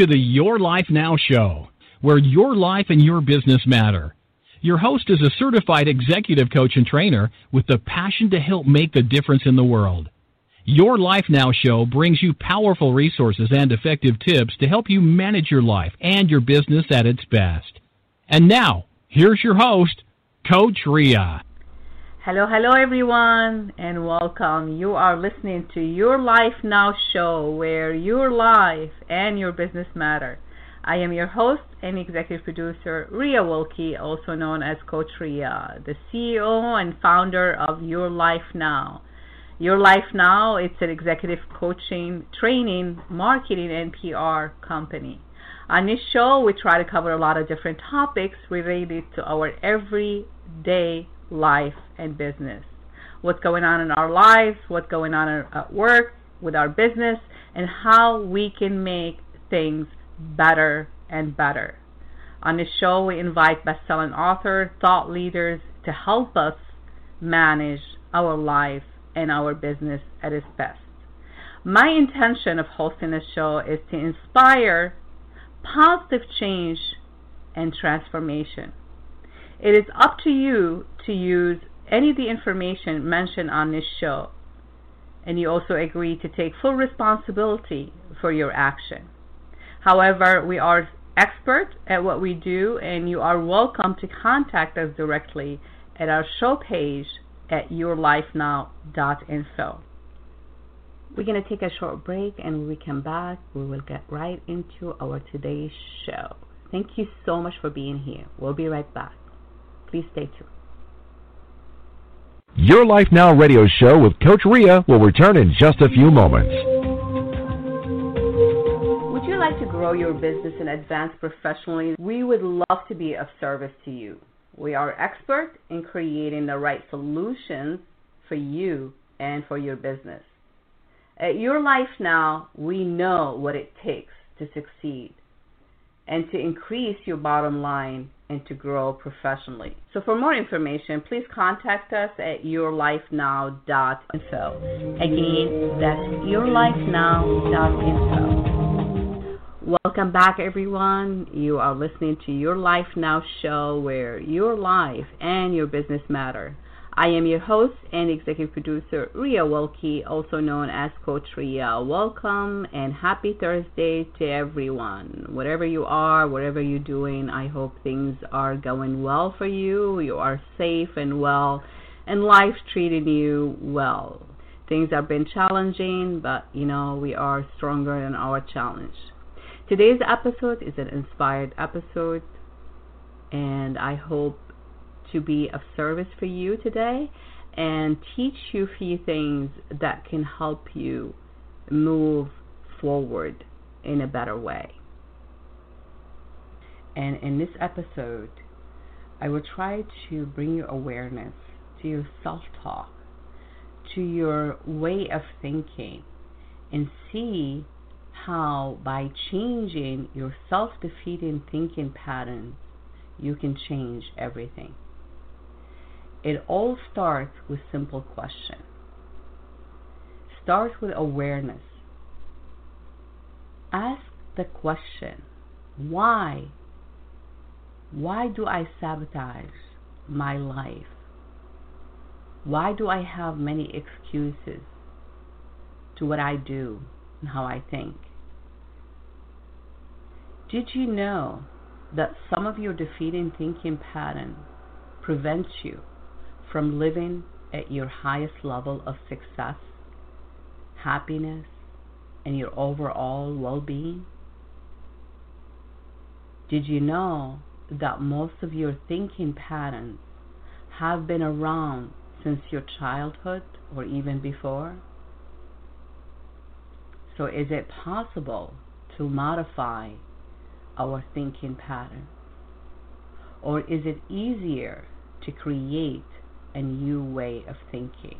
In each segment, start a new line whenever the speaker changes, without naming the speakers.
To the Your Life Now show, where your life and your business matter. Your host is a certified executive coach and trainer with the passion to help make the difference in the world. Your Life Now show brings you powerful resources and effective tips to help you manage your life and your business at its best. And now, here's your host, Coach Ria.
Hello, hello everyone, and welcome. You are listening to Your Life Now show where your life and your business matter. I am your host and executive producer, Ria Wilkie, also known as Coach Ria, the CEO and founder of Your Life Now. Your Life Now, it's an executive coaching, training, marketing, and PR company. On this show, we try to cover a lot of different topics related to our everyday life and business. What's going on in our lives, what's going on at work, with our business, and how we can make things better and better. On this show, we invite best-selling authors, thought leaders to help us manage our life and our business at its best. My intention of hosting this show is to inspire positive change and transformation. It is up to you to use any of the information mentioned on this show, and you also agree to take full responsibility for your action. However, we are experts at what we do, and you are welcome to contact us directly at our show page at yourlifenow.info. We're going to take a short break, and when we come back, we will get right into our today's show. Thank you so much for being here. We'll be right back. Please stay tuned.
Your Life Now radio show with Coach Ria will return in just a few moments.
Would you like to grow your business and advance professionally? We would love to be of service to you. We are experts in creating the right solutions for you and for your business. At Your Life Now, we know what it takes to succeed and to increase your bottom line and to grow professionally. So for more information, please contact us at yourlifenow.info. Again, that's yourlifenow.info. Welcome back, everyone. You are listening to Your Life Now show where your life and your business matter. I am your host and executive producer, Ria Wilkie, also known as Coach Ria. Welcome and happy Thursday to everyone. Whatever you are, whatever you're doing, I hope things are going well for you. You are safe and well, and life's treating you well. Things have been challenging, but you know, we are stronger than our challenge. Today's episode is an inspired episode, and I hope to be of service for you today and teach you a few things that can help you move forward in a better way. And in this episode, I will try to bring you awareness to your self talk, to your way of thinking, and see how by changing your self defeating thinking patterns, you can change everything. It all starts with simple question. Start with awareness. Ask the question, why? Why do I sabotage my life? Why do I have many excuses to what I do and how I think? Did you know that some of your defeating thinking pattern prevents you from living at your highest level of success, happiness, and your overall well being? Did you know that most of your thinking patterns have been around since your childhood or even before? So, is it possible to modify our thinking patterns? Or is it easier to create a new way of thinking.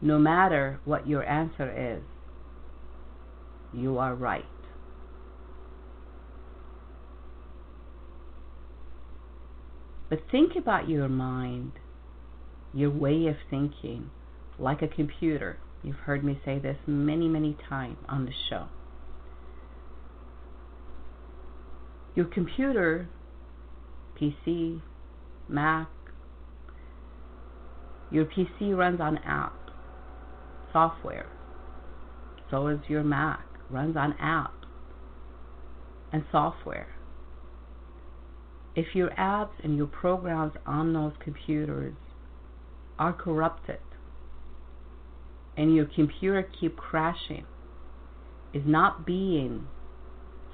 No matter what your answer is, you are right. But think about your mind, your way of thinking, like a computer You've heard me say this many, many times on the show. Your computer, PC, Mac, your PC runs on app, software. So is your Mac, runs on app and software. If your apps and your programs on those computers are corrupted and your computer keep crashing, is not being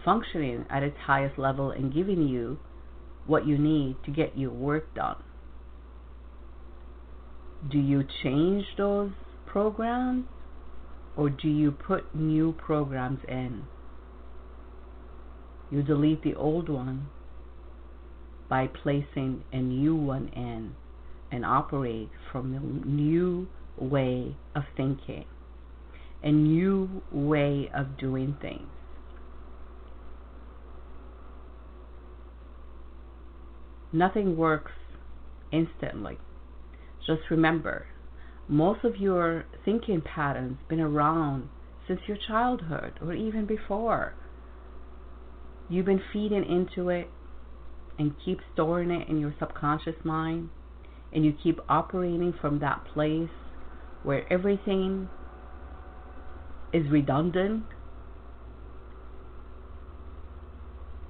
functioning at its highest level and giving you what you need to get your work done. Do you change those programs or do you put new programs in? You delete the old one by placing a new one in and operate from a new way of thinking, a new way of doing things. Nothing works instantly. Just remember, most of your thinking patterns been around since your childhood or even before. You've been feeding into it and keep storing it in your subconscious mind and you keep operating from that place where everything is redundant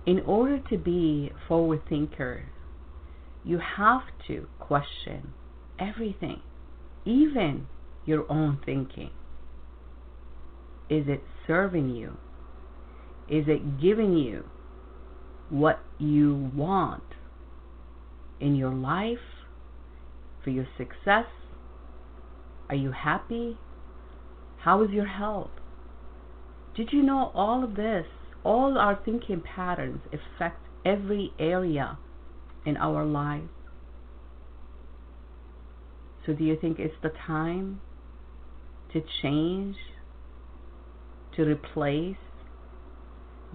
in order to be forward thinker you have to question everything even your own thinking is it serving you is it giving you what you want in your life, for your success? Are you happy? How is your health? Did you know all of this? All our thinking patterns affect every area in our lives. So, do you think it's the time to change, to replace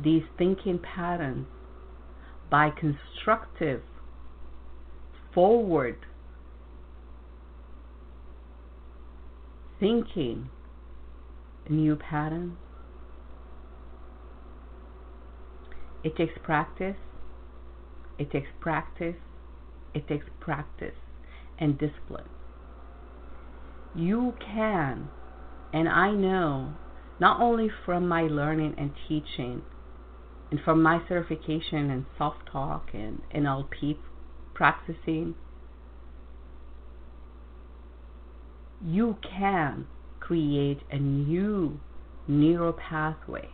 these thinking patterns by constructive, forward thinking new patterns. It takes practice, it takes practice, it takes practice and discipline. You can, and I know, not only from my learning and teaching, and from my certification in self talk and NLP practicing, you can create a new neural pathway,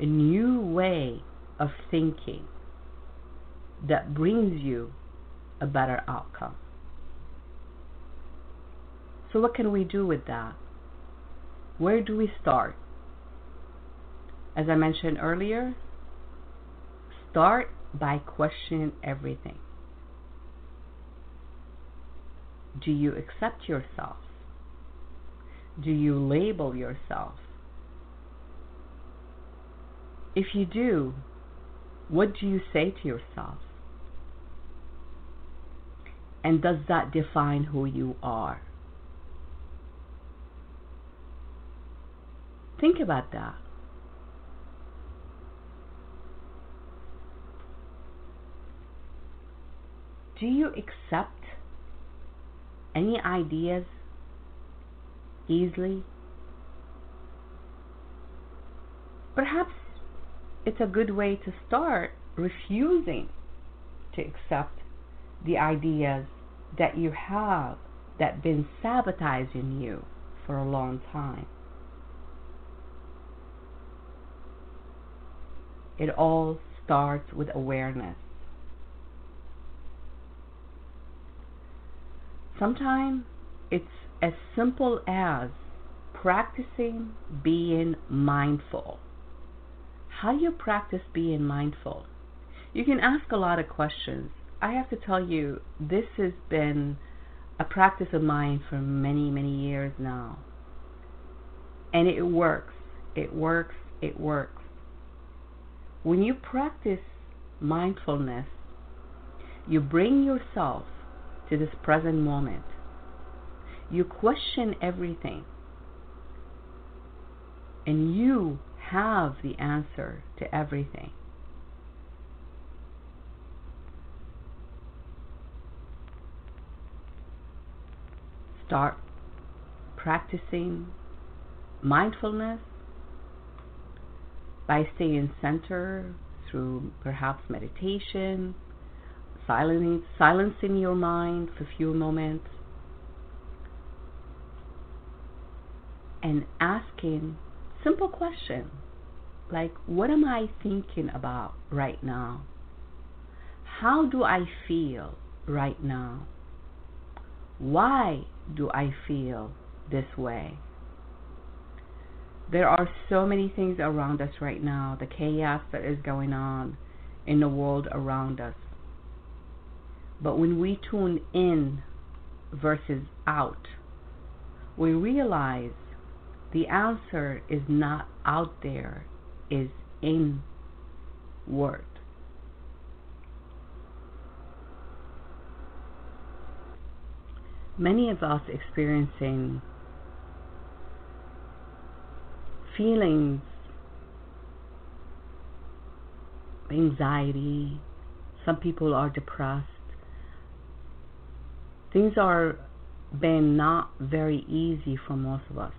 a new way of thinking that brings you a better outcome. So, what can we do with that? Where do we start? As I mentioned earlier, Start by questioning everything. Do you accept yourself? Do you label yourself? If you do, what do you say to yourself? And does that define who you are? Think about that. do you accept any ideas easily? Perhaps it's a good way to start refusing to accept the ideas that you have that been sabotaging you for a long time. It all starts with awareness. Sometimes it's as simple as practicing being mindful. How do you practice being mindful? You can ask a lot of questions. I have to tell you, this has been a practice of mine for many, many years now. And it works. It works. It works. When you practice mindfulness, you bring yourself to this present moment. You question everything. And you have the answer to everything. Start practicing mindfulness by staying centered through perhaps meditation, silencing, silencing your mind for a few moments, and asking simple questions like, What am I thinking about right now? How do I feel right now? Why do I feel this way? There are so many things around us right now, the chaos that is going on in the world around us. But when we tune in versus out, we realize the answer is not out there, is in inward. Many of us experiencing feelings, anxiety, some people are depressed. Things are been not very easy for most of us.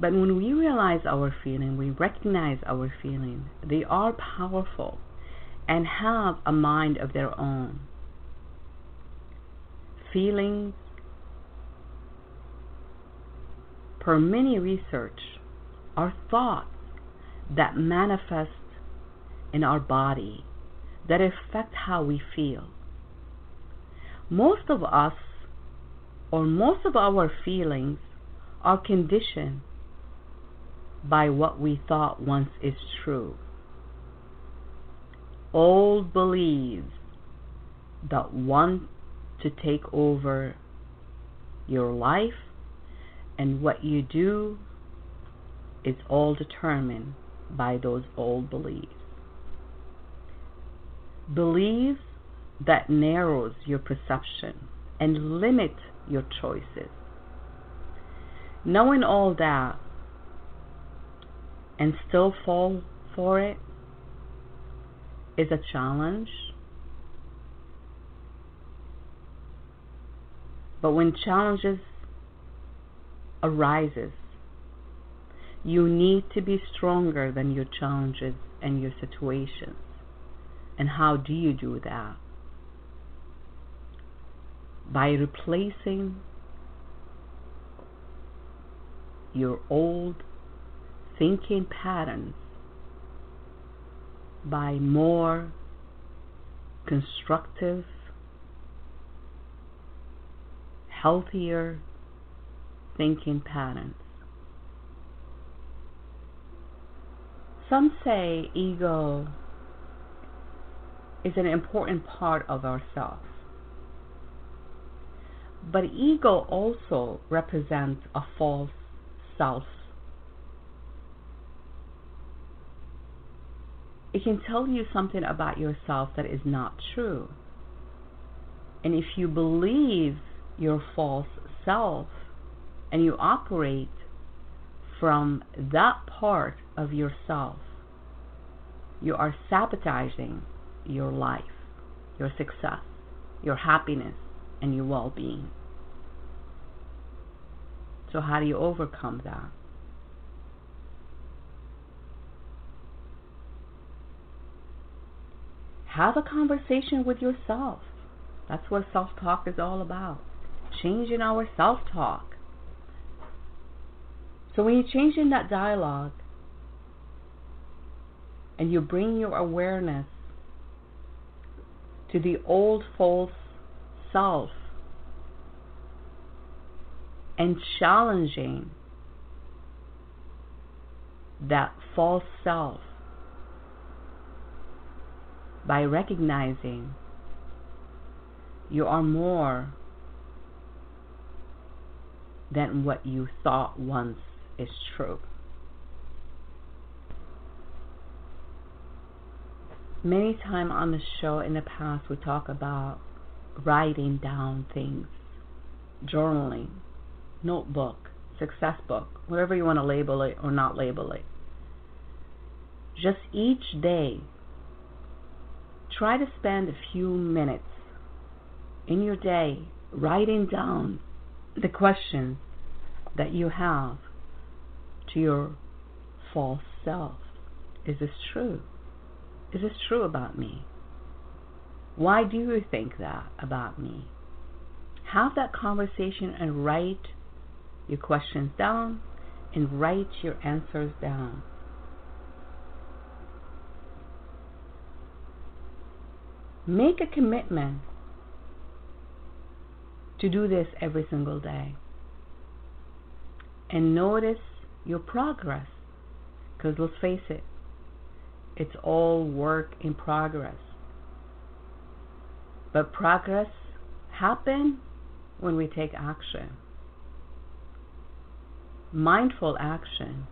But when we realize our feeling, we recognize our feeling, they are powerful and have a mind of their own. Feelings, per many research, are thoughts that manifest in our body that affect how we feel. Most of us, or most of our feelings, are conditioned by what we thought once is true. Old beliefs that want to take over your life and what you do is all determined by those old beliefs. Beliefs that narrows your perception and limit your choices. Knowing all that and still fall for it is a challenge. But when challenges arises, you need to be stronger than your challenges and your situations. And how do you do that? By replacing your old thinking patterns by more constructive, healthier thinking patterns. Some say ego is an important part of ourselves. But ego also represents a false self it can tell you something about yourself that is not true. And if you believe your false self and you operate from that part of yourself, you are sabotaging your life, your success, your happiness, and your well being. So, how do you overcome that? Have a conversation with yourself. That's what self talk is all about. Changing our self talk. So when you're changing that dialogue and you bring your awareness to the old false self and challenging that false self by recognizing you are more than what you thought once is true. Many times on the show in the past, we talk about writing down things, journaling, notebook, success book, whatever you want to label it or not label it. Just each day, try to spend a few minutes in your day writing down the questions that you have to your false self. Is this true? Is this true about me? Why do you think that about me? Have that conversation and write your questions down and write your answers down. Make a commitment to do this every single day and notice your progress. Because let's face it, it's all work in progress. But progress happens when we take action. Mindful action.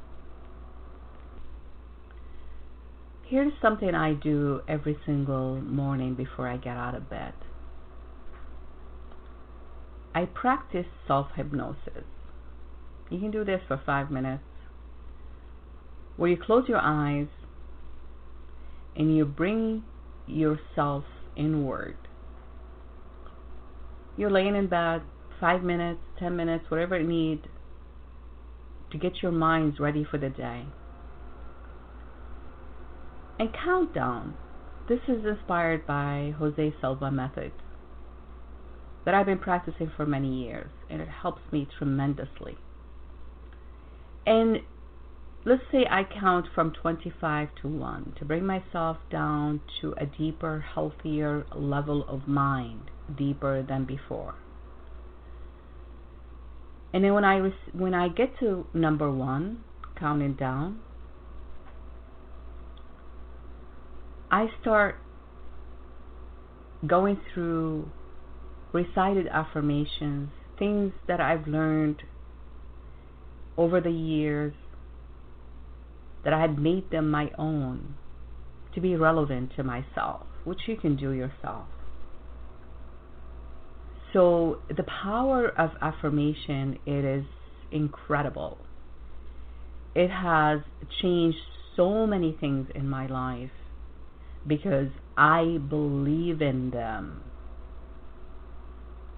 Here's something I do every single morning before I get out of bed. I practice self hypnosis. You can do this for five minutes where you close your eyes and you bring yourself inward. You're laying in bed, five minutes, ten minutes, whatever you need to get your minds ready for the day. And countdown. This is inspired by Jose Silva method that I've been practicing for many years, and it helps me tremendously. And let's say I count from 25 to 1 to bring myself down to a deeper, healthier level of mind, deeper than before. And then when I when I get to number 1, counting down, I start going through recited affirmations, things that I've learned over the years that I had made them my own to be relevant to myself, which you can do yourself. So the power of affirmation it is incredible. It has changed so many things in my life because I believe in them.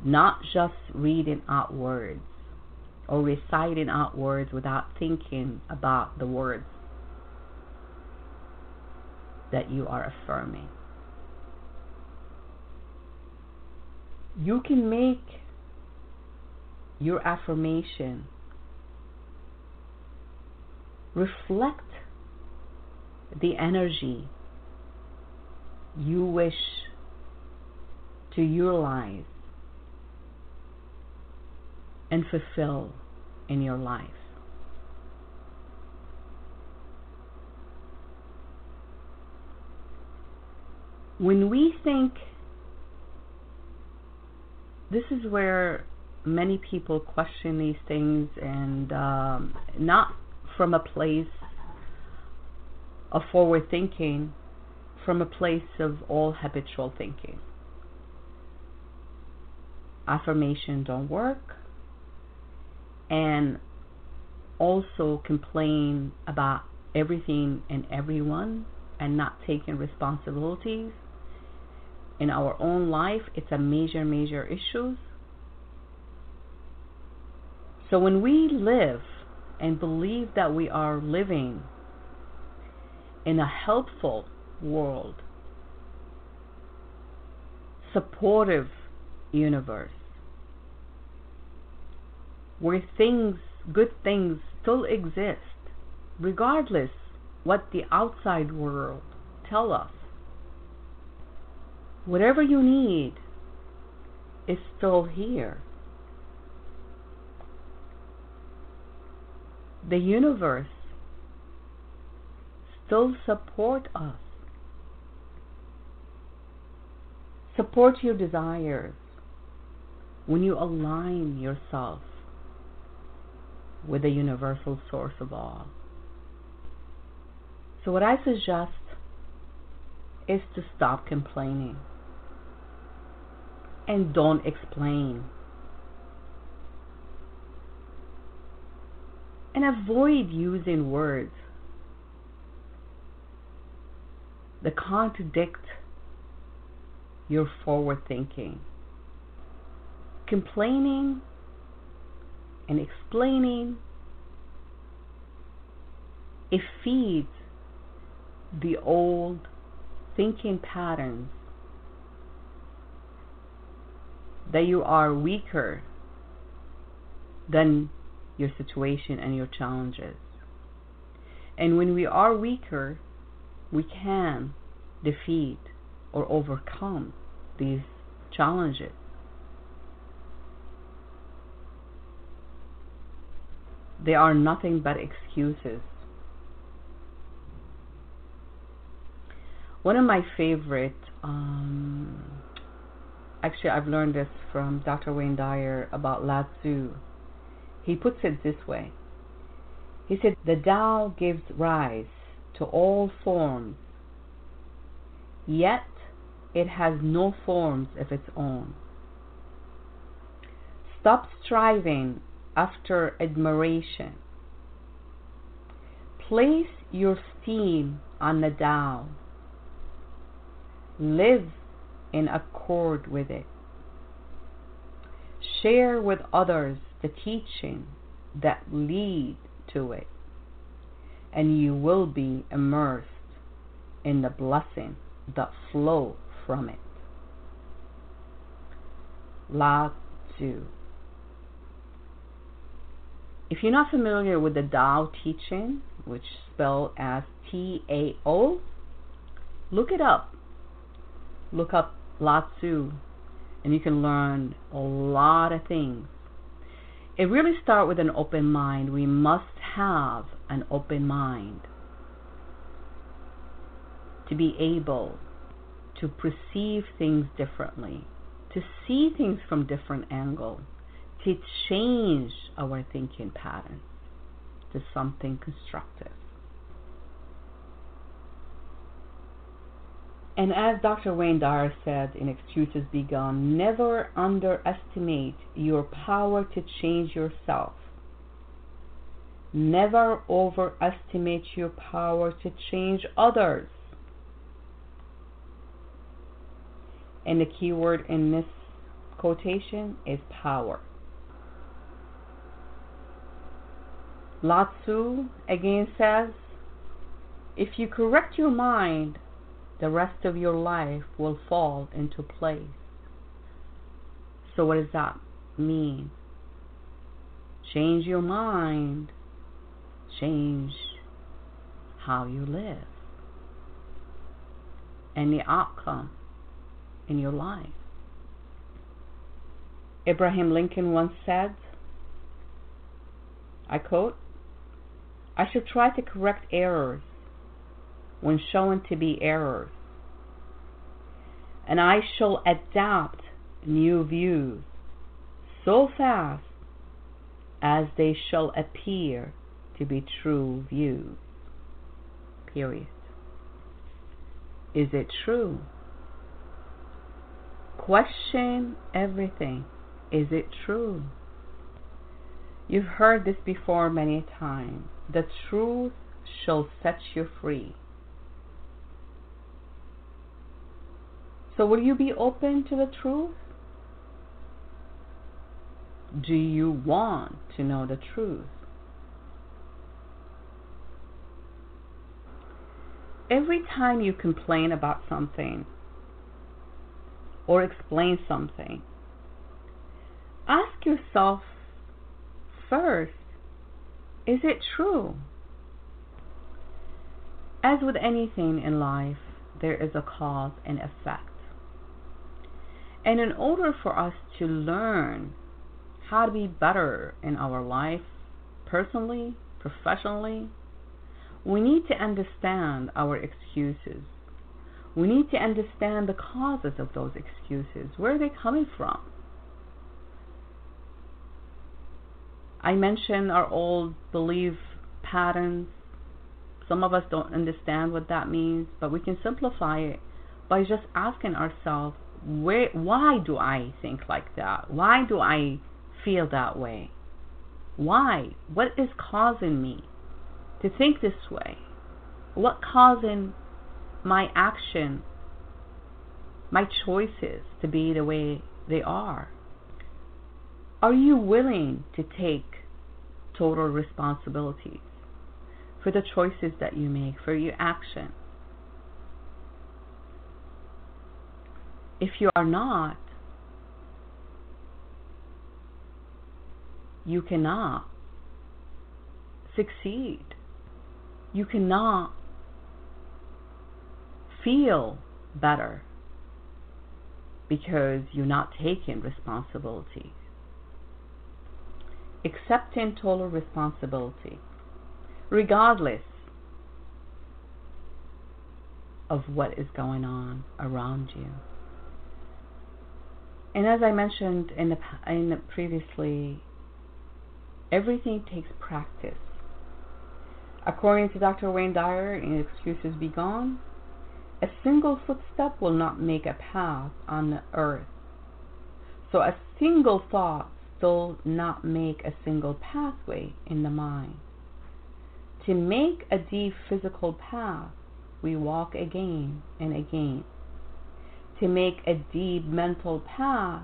Not just reading out words or reciting out words without thinking about the words that you are affirming. You can make your affirmation reflect the energy you wish to utilize and fulfill in your life. When we think, this is where many people question these things and um, not from a place of forward thinking, from a place of all habitual thinking. Affirmation don't work and also complain about everything and everyone and not taking responsibilities. In our own life it's a major major issue. So when we live and believe that we are living in a helpful world, supportive universe, where things, good things, still exist, regardless what the outside world tell us. Whatever you need is still here. The universe still support us. Support your desires when you align yourself with the universal source of all. So, what I suggest is to stop complaining and don't explain. and avoid using words that contradict your forward thinking. Complaining and explaining it feeds the old thinking patterns that you are weaker than your situation and your challenges. And when we are weaker, we can defeat or overcome these challenges. They are nothing but excuses. One of my favorite, um, actually, I've learned this from Dr. Wayne Dyer about Lao Tzu. He puts it this way He said, The Tao gives rise to all forms, yet it has no forms of its own. Stop striving after admiration. Place your steam on the Tao. Live in accord with it. Share with others the teaching that lead to it, and you will be immersed in the blessing that flow from it. Lao Tzu. If you're not familiar with the Tao teaching, which spelled as T A O, look it up. Look up Lao Tzu, and you can learn a lot of things. It really starts with an open mind. We must have an open mind to be able to perceive things differently, to see things from different angles to change our thinking patterns to something constructive. And as Dr. Wayne Dyer said in Excuses Be Gone, never underestimate your power to change yourself. Never overestimate your power to change others. And the key word in this quotation is power. Lao Tzu again says, if you correct your mind, the rest of your life will fall into place. So, what does that mean? Change your mind, change how you live, and the outcome in your life. Abraham Lincoln once said, I quote, I should try to correct errors when shown to be errors, and I shall adapt new views so fast as they shall appear to be true views. Period. Is it true? Question everything. Is it true? You've heard this before many times. The truth shall set you free. So, will you be open to the truth? Do you want to know the truth? Every time you complain about something or explain something, ask yourself first is it true? As with anything in life, there is a cause and effect. And in order for us to learn how to be better in our life, personally, professionally, we need to understand our excuses. We need to understand the causes of those excuses. Where are they coming from? I mentioned our old belief patterns. Some of us don't understand what that means, but we can simplify it by just asking ourselves, where, why do I think like that? Why do I feel that way? Why? What is causing me to think this way? What causing my action, my choices to be the way they are? Are you willing to take total responsibility for the choices that you make, for your actions? If you are not, you cannot succeed. You cannot feel better because you're not taking responsibility. Accepting total responsibility, regardless of what is going on around you. And as I mentioned in the in the previously, everything takes practice. According to Dr. Wayne Dyer in Excuses Be Gone, a single footstep will not make a path on the earth. So a single thought still not make a single pathway in the mind. To make a deep physical path, we walk again and again. To make a deep mental path,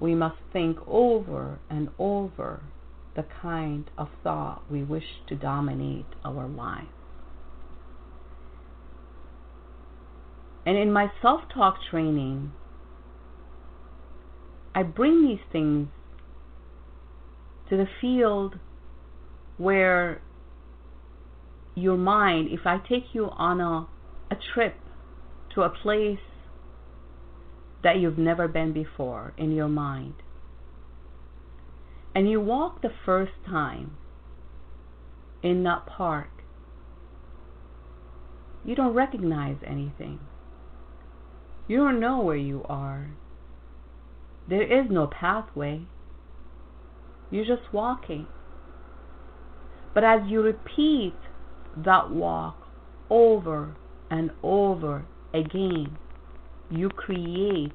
we must think over and over the kind of thought we wish to dominate our life. And in my self talk training, I bring these things to the field where your mind, if I take you on a, a trip to a place that you've never been before in your mind, and you walk the first time in that park, you don't recognize anything. You don't know where you are. There is no pathway. You're just walking. But as you repeat that walk over and over again, you create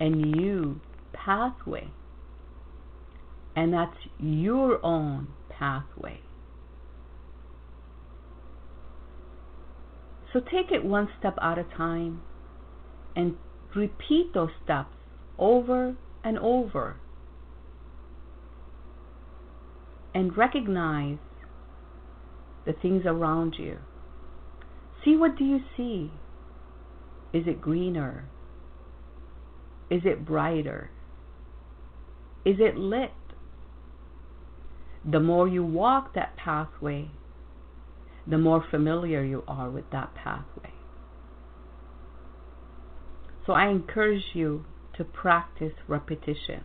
a new pathway. And that's your own pathway. So take it one step at a time and repeat those steps over and over and recognize the things around you. See what do you see? Is it greener? Is it brighter? Is it lit? The more you walk that pathway the more familiar you are with that pathway. So I encourage you to practice repetition.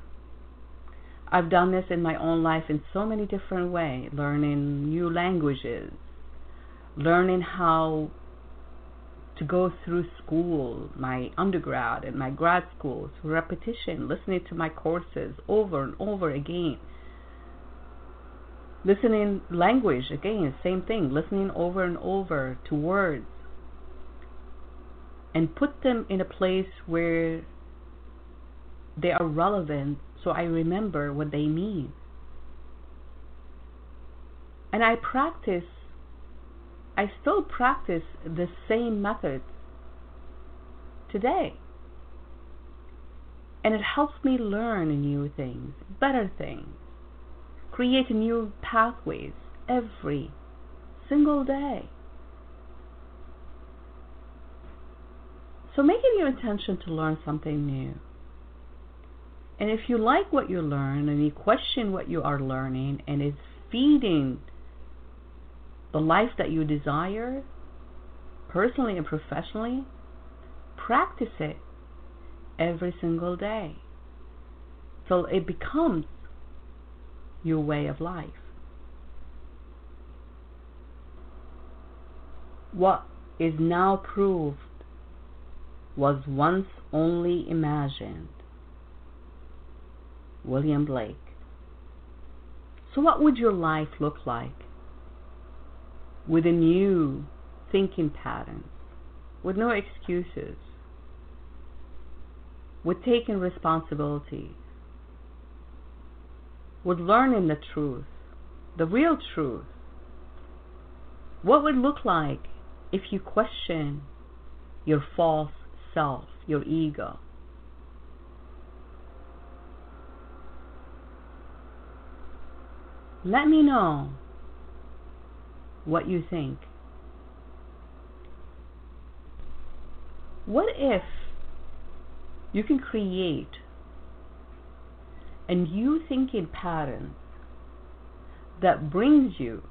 I've done this in my own life in so many different ways, learning new languages, learning how to go through school, my undergrad and my grad school, through repetition, listening to my courses over and over again. Listening language, again, same thing, listening over and over to words and put them in a place where they are relevant so I remember what they mean. And I practice, I still practice the same methods today. And it helps me learn new things, better things, create new pathways every single day. So make it your intention to learn something new. And if you like what you learn and you question what you are learning and it's feeding the life that you desire, personally and professionally, practice it every single day till it becomes your way of life. What is now proved was once only imagined. William Blake. So, what would your life look like with a new thinking pattern, with no excuses, with taking responsibility, with learning the truth, the real truth. What would look like if you question your false self, your ego? Let me know what you think. What if you can create a new thinking pattern that brings you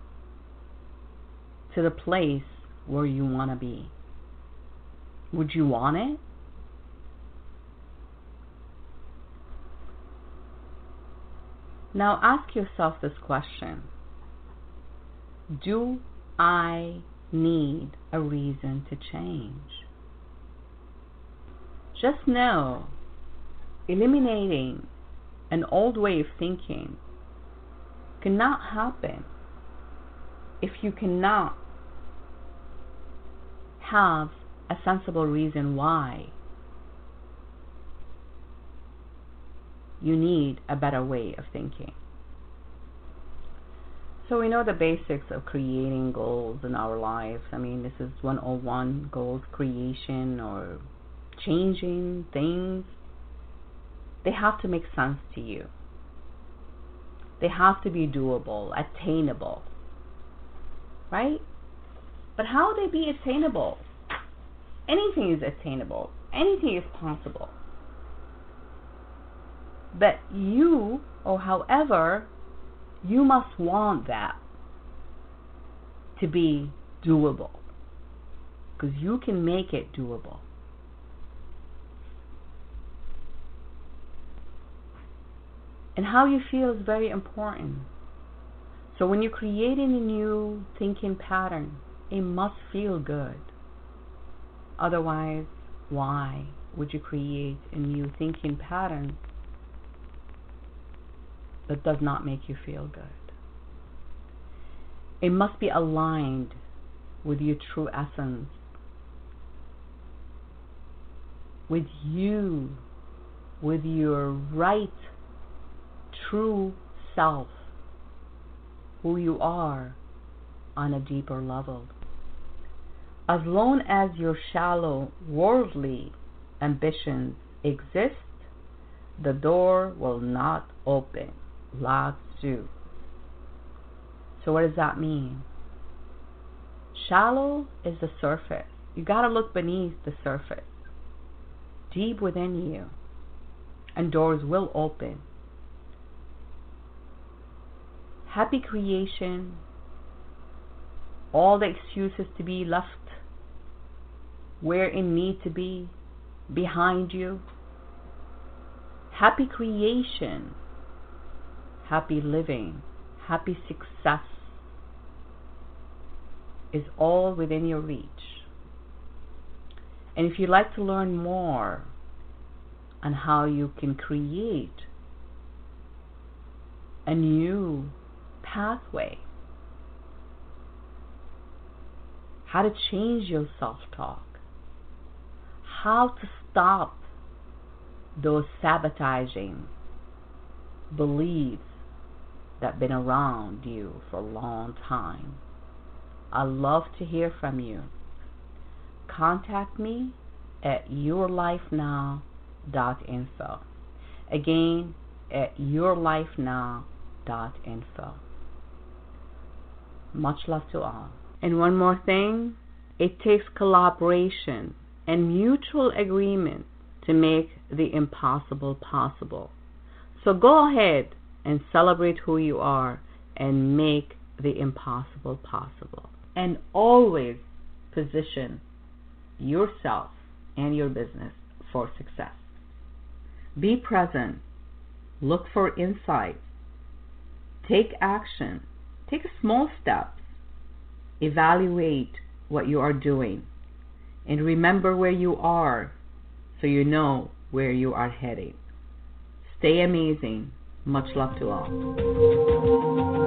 to the place where you want to be? Would you want it? Now ask yourself this question Do I need a reason to change? Just know eliminating an old way of thinking cannot happen if you cannot have a sensible reason why you need a better way of thinking. So we know the basics of creating goals in our lives. I mean, this is 101 goals creation or changing things. They have to make sense to you. They have to be doable, attainable. Right? But how they be attainable? Anything is attainable. Anything is possible. But you, or however, you must want that to be doable. Because you can make it doable. And how you feel is very important. So when you're creating a new thinking pattern, it must feel good. Otherwise, why would you create a new thinking pattern that does not make you feel good. It must be aligned with your true essence, with you, with your right, true self, who you are on a deeper level. As long as your shallow, worldly ambitions exist, the door will not open Lao Tzu. So what does that mean? Shallow is the surface. You got to look beneath the surface, deep within you, and doors will open. Happy creation, all the excuses to be left where it need to be, behind you. Happy creation happy living, happy success is all within your reach. And if you'd like to learn more on how you can create a new pathway, how to change your self talk, how to stop those sabotaging beliefs that been around you for a long time. I love to hear from you. Contact me at yourlifenow.info. Again, at yourlifenow.info. Much love to all. And one more thing it takes collaboration and mutual agreement to make the impossible possible. So go ahead and celebrate who you are and make the impossible possible. And always position yourself and your business for success. Be present. Look for insights. Take action. Take small steps. Evaluate what you are doing. And remember where you are so you know where you are heading. Stay amazing. Much love to all.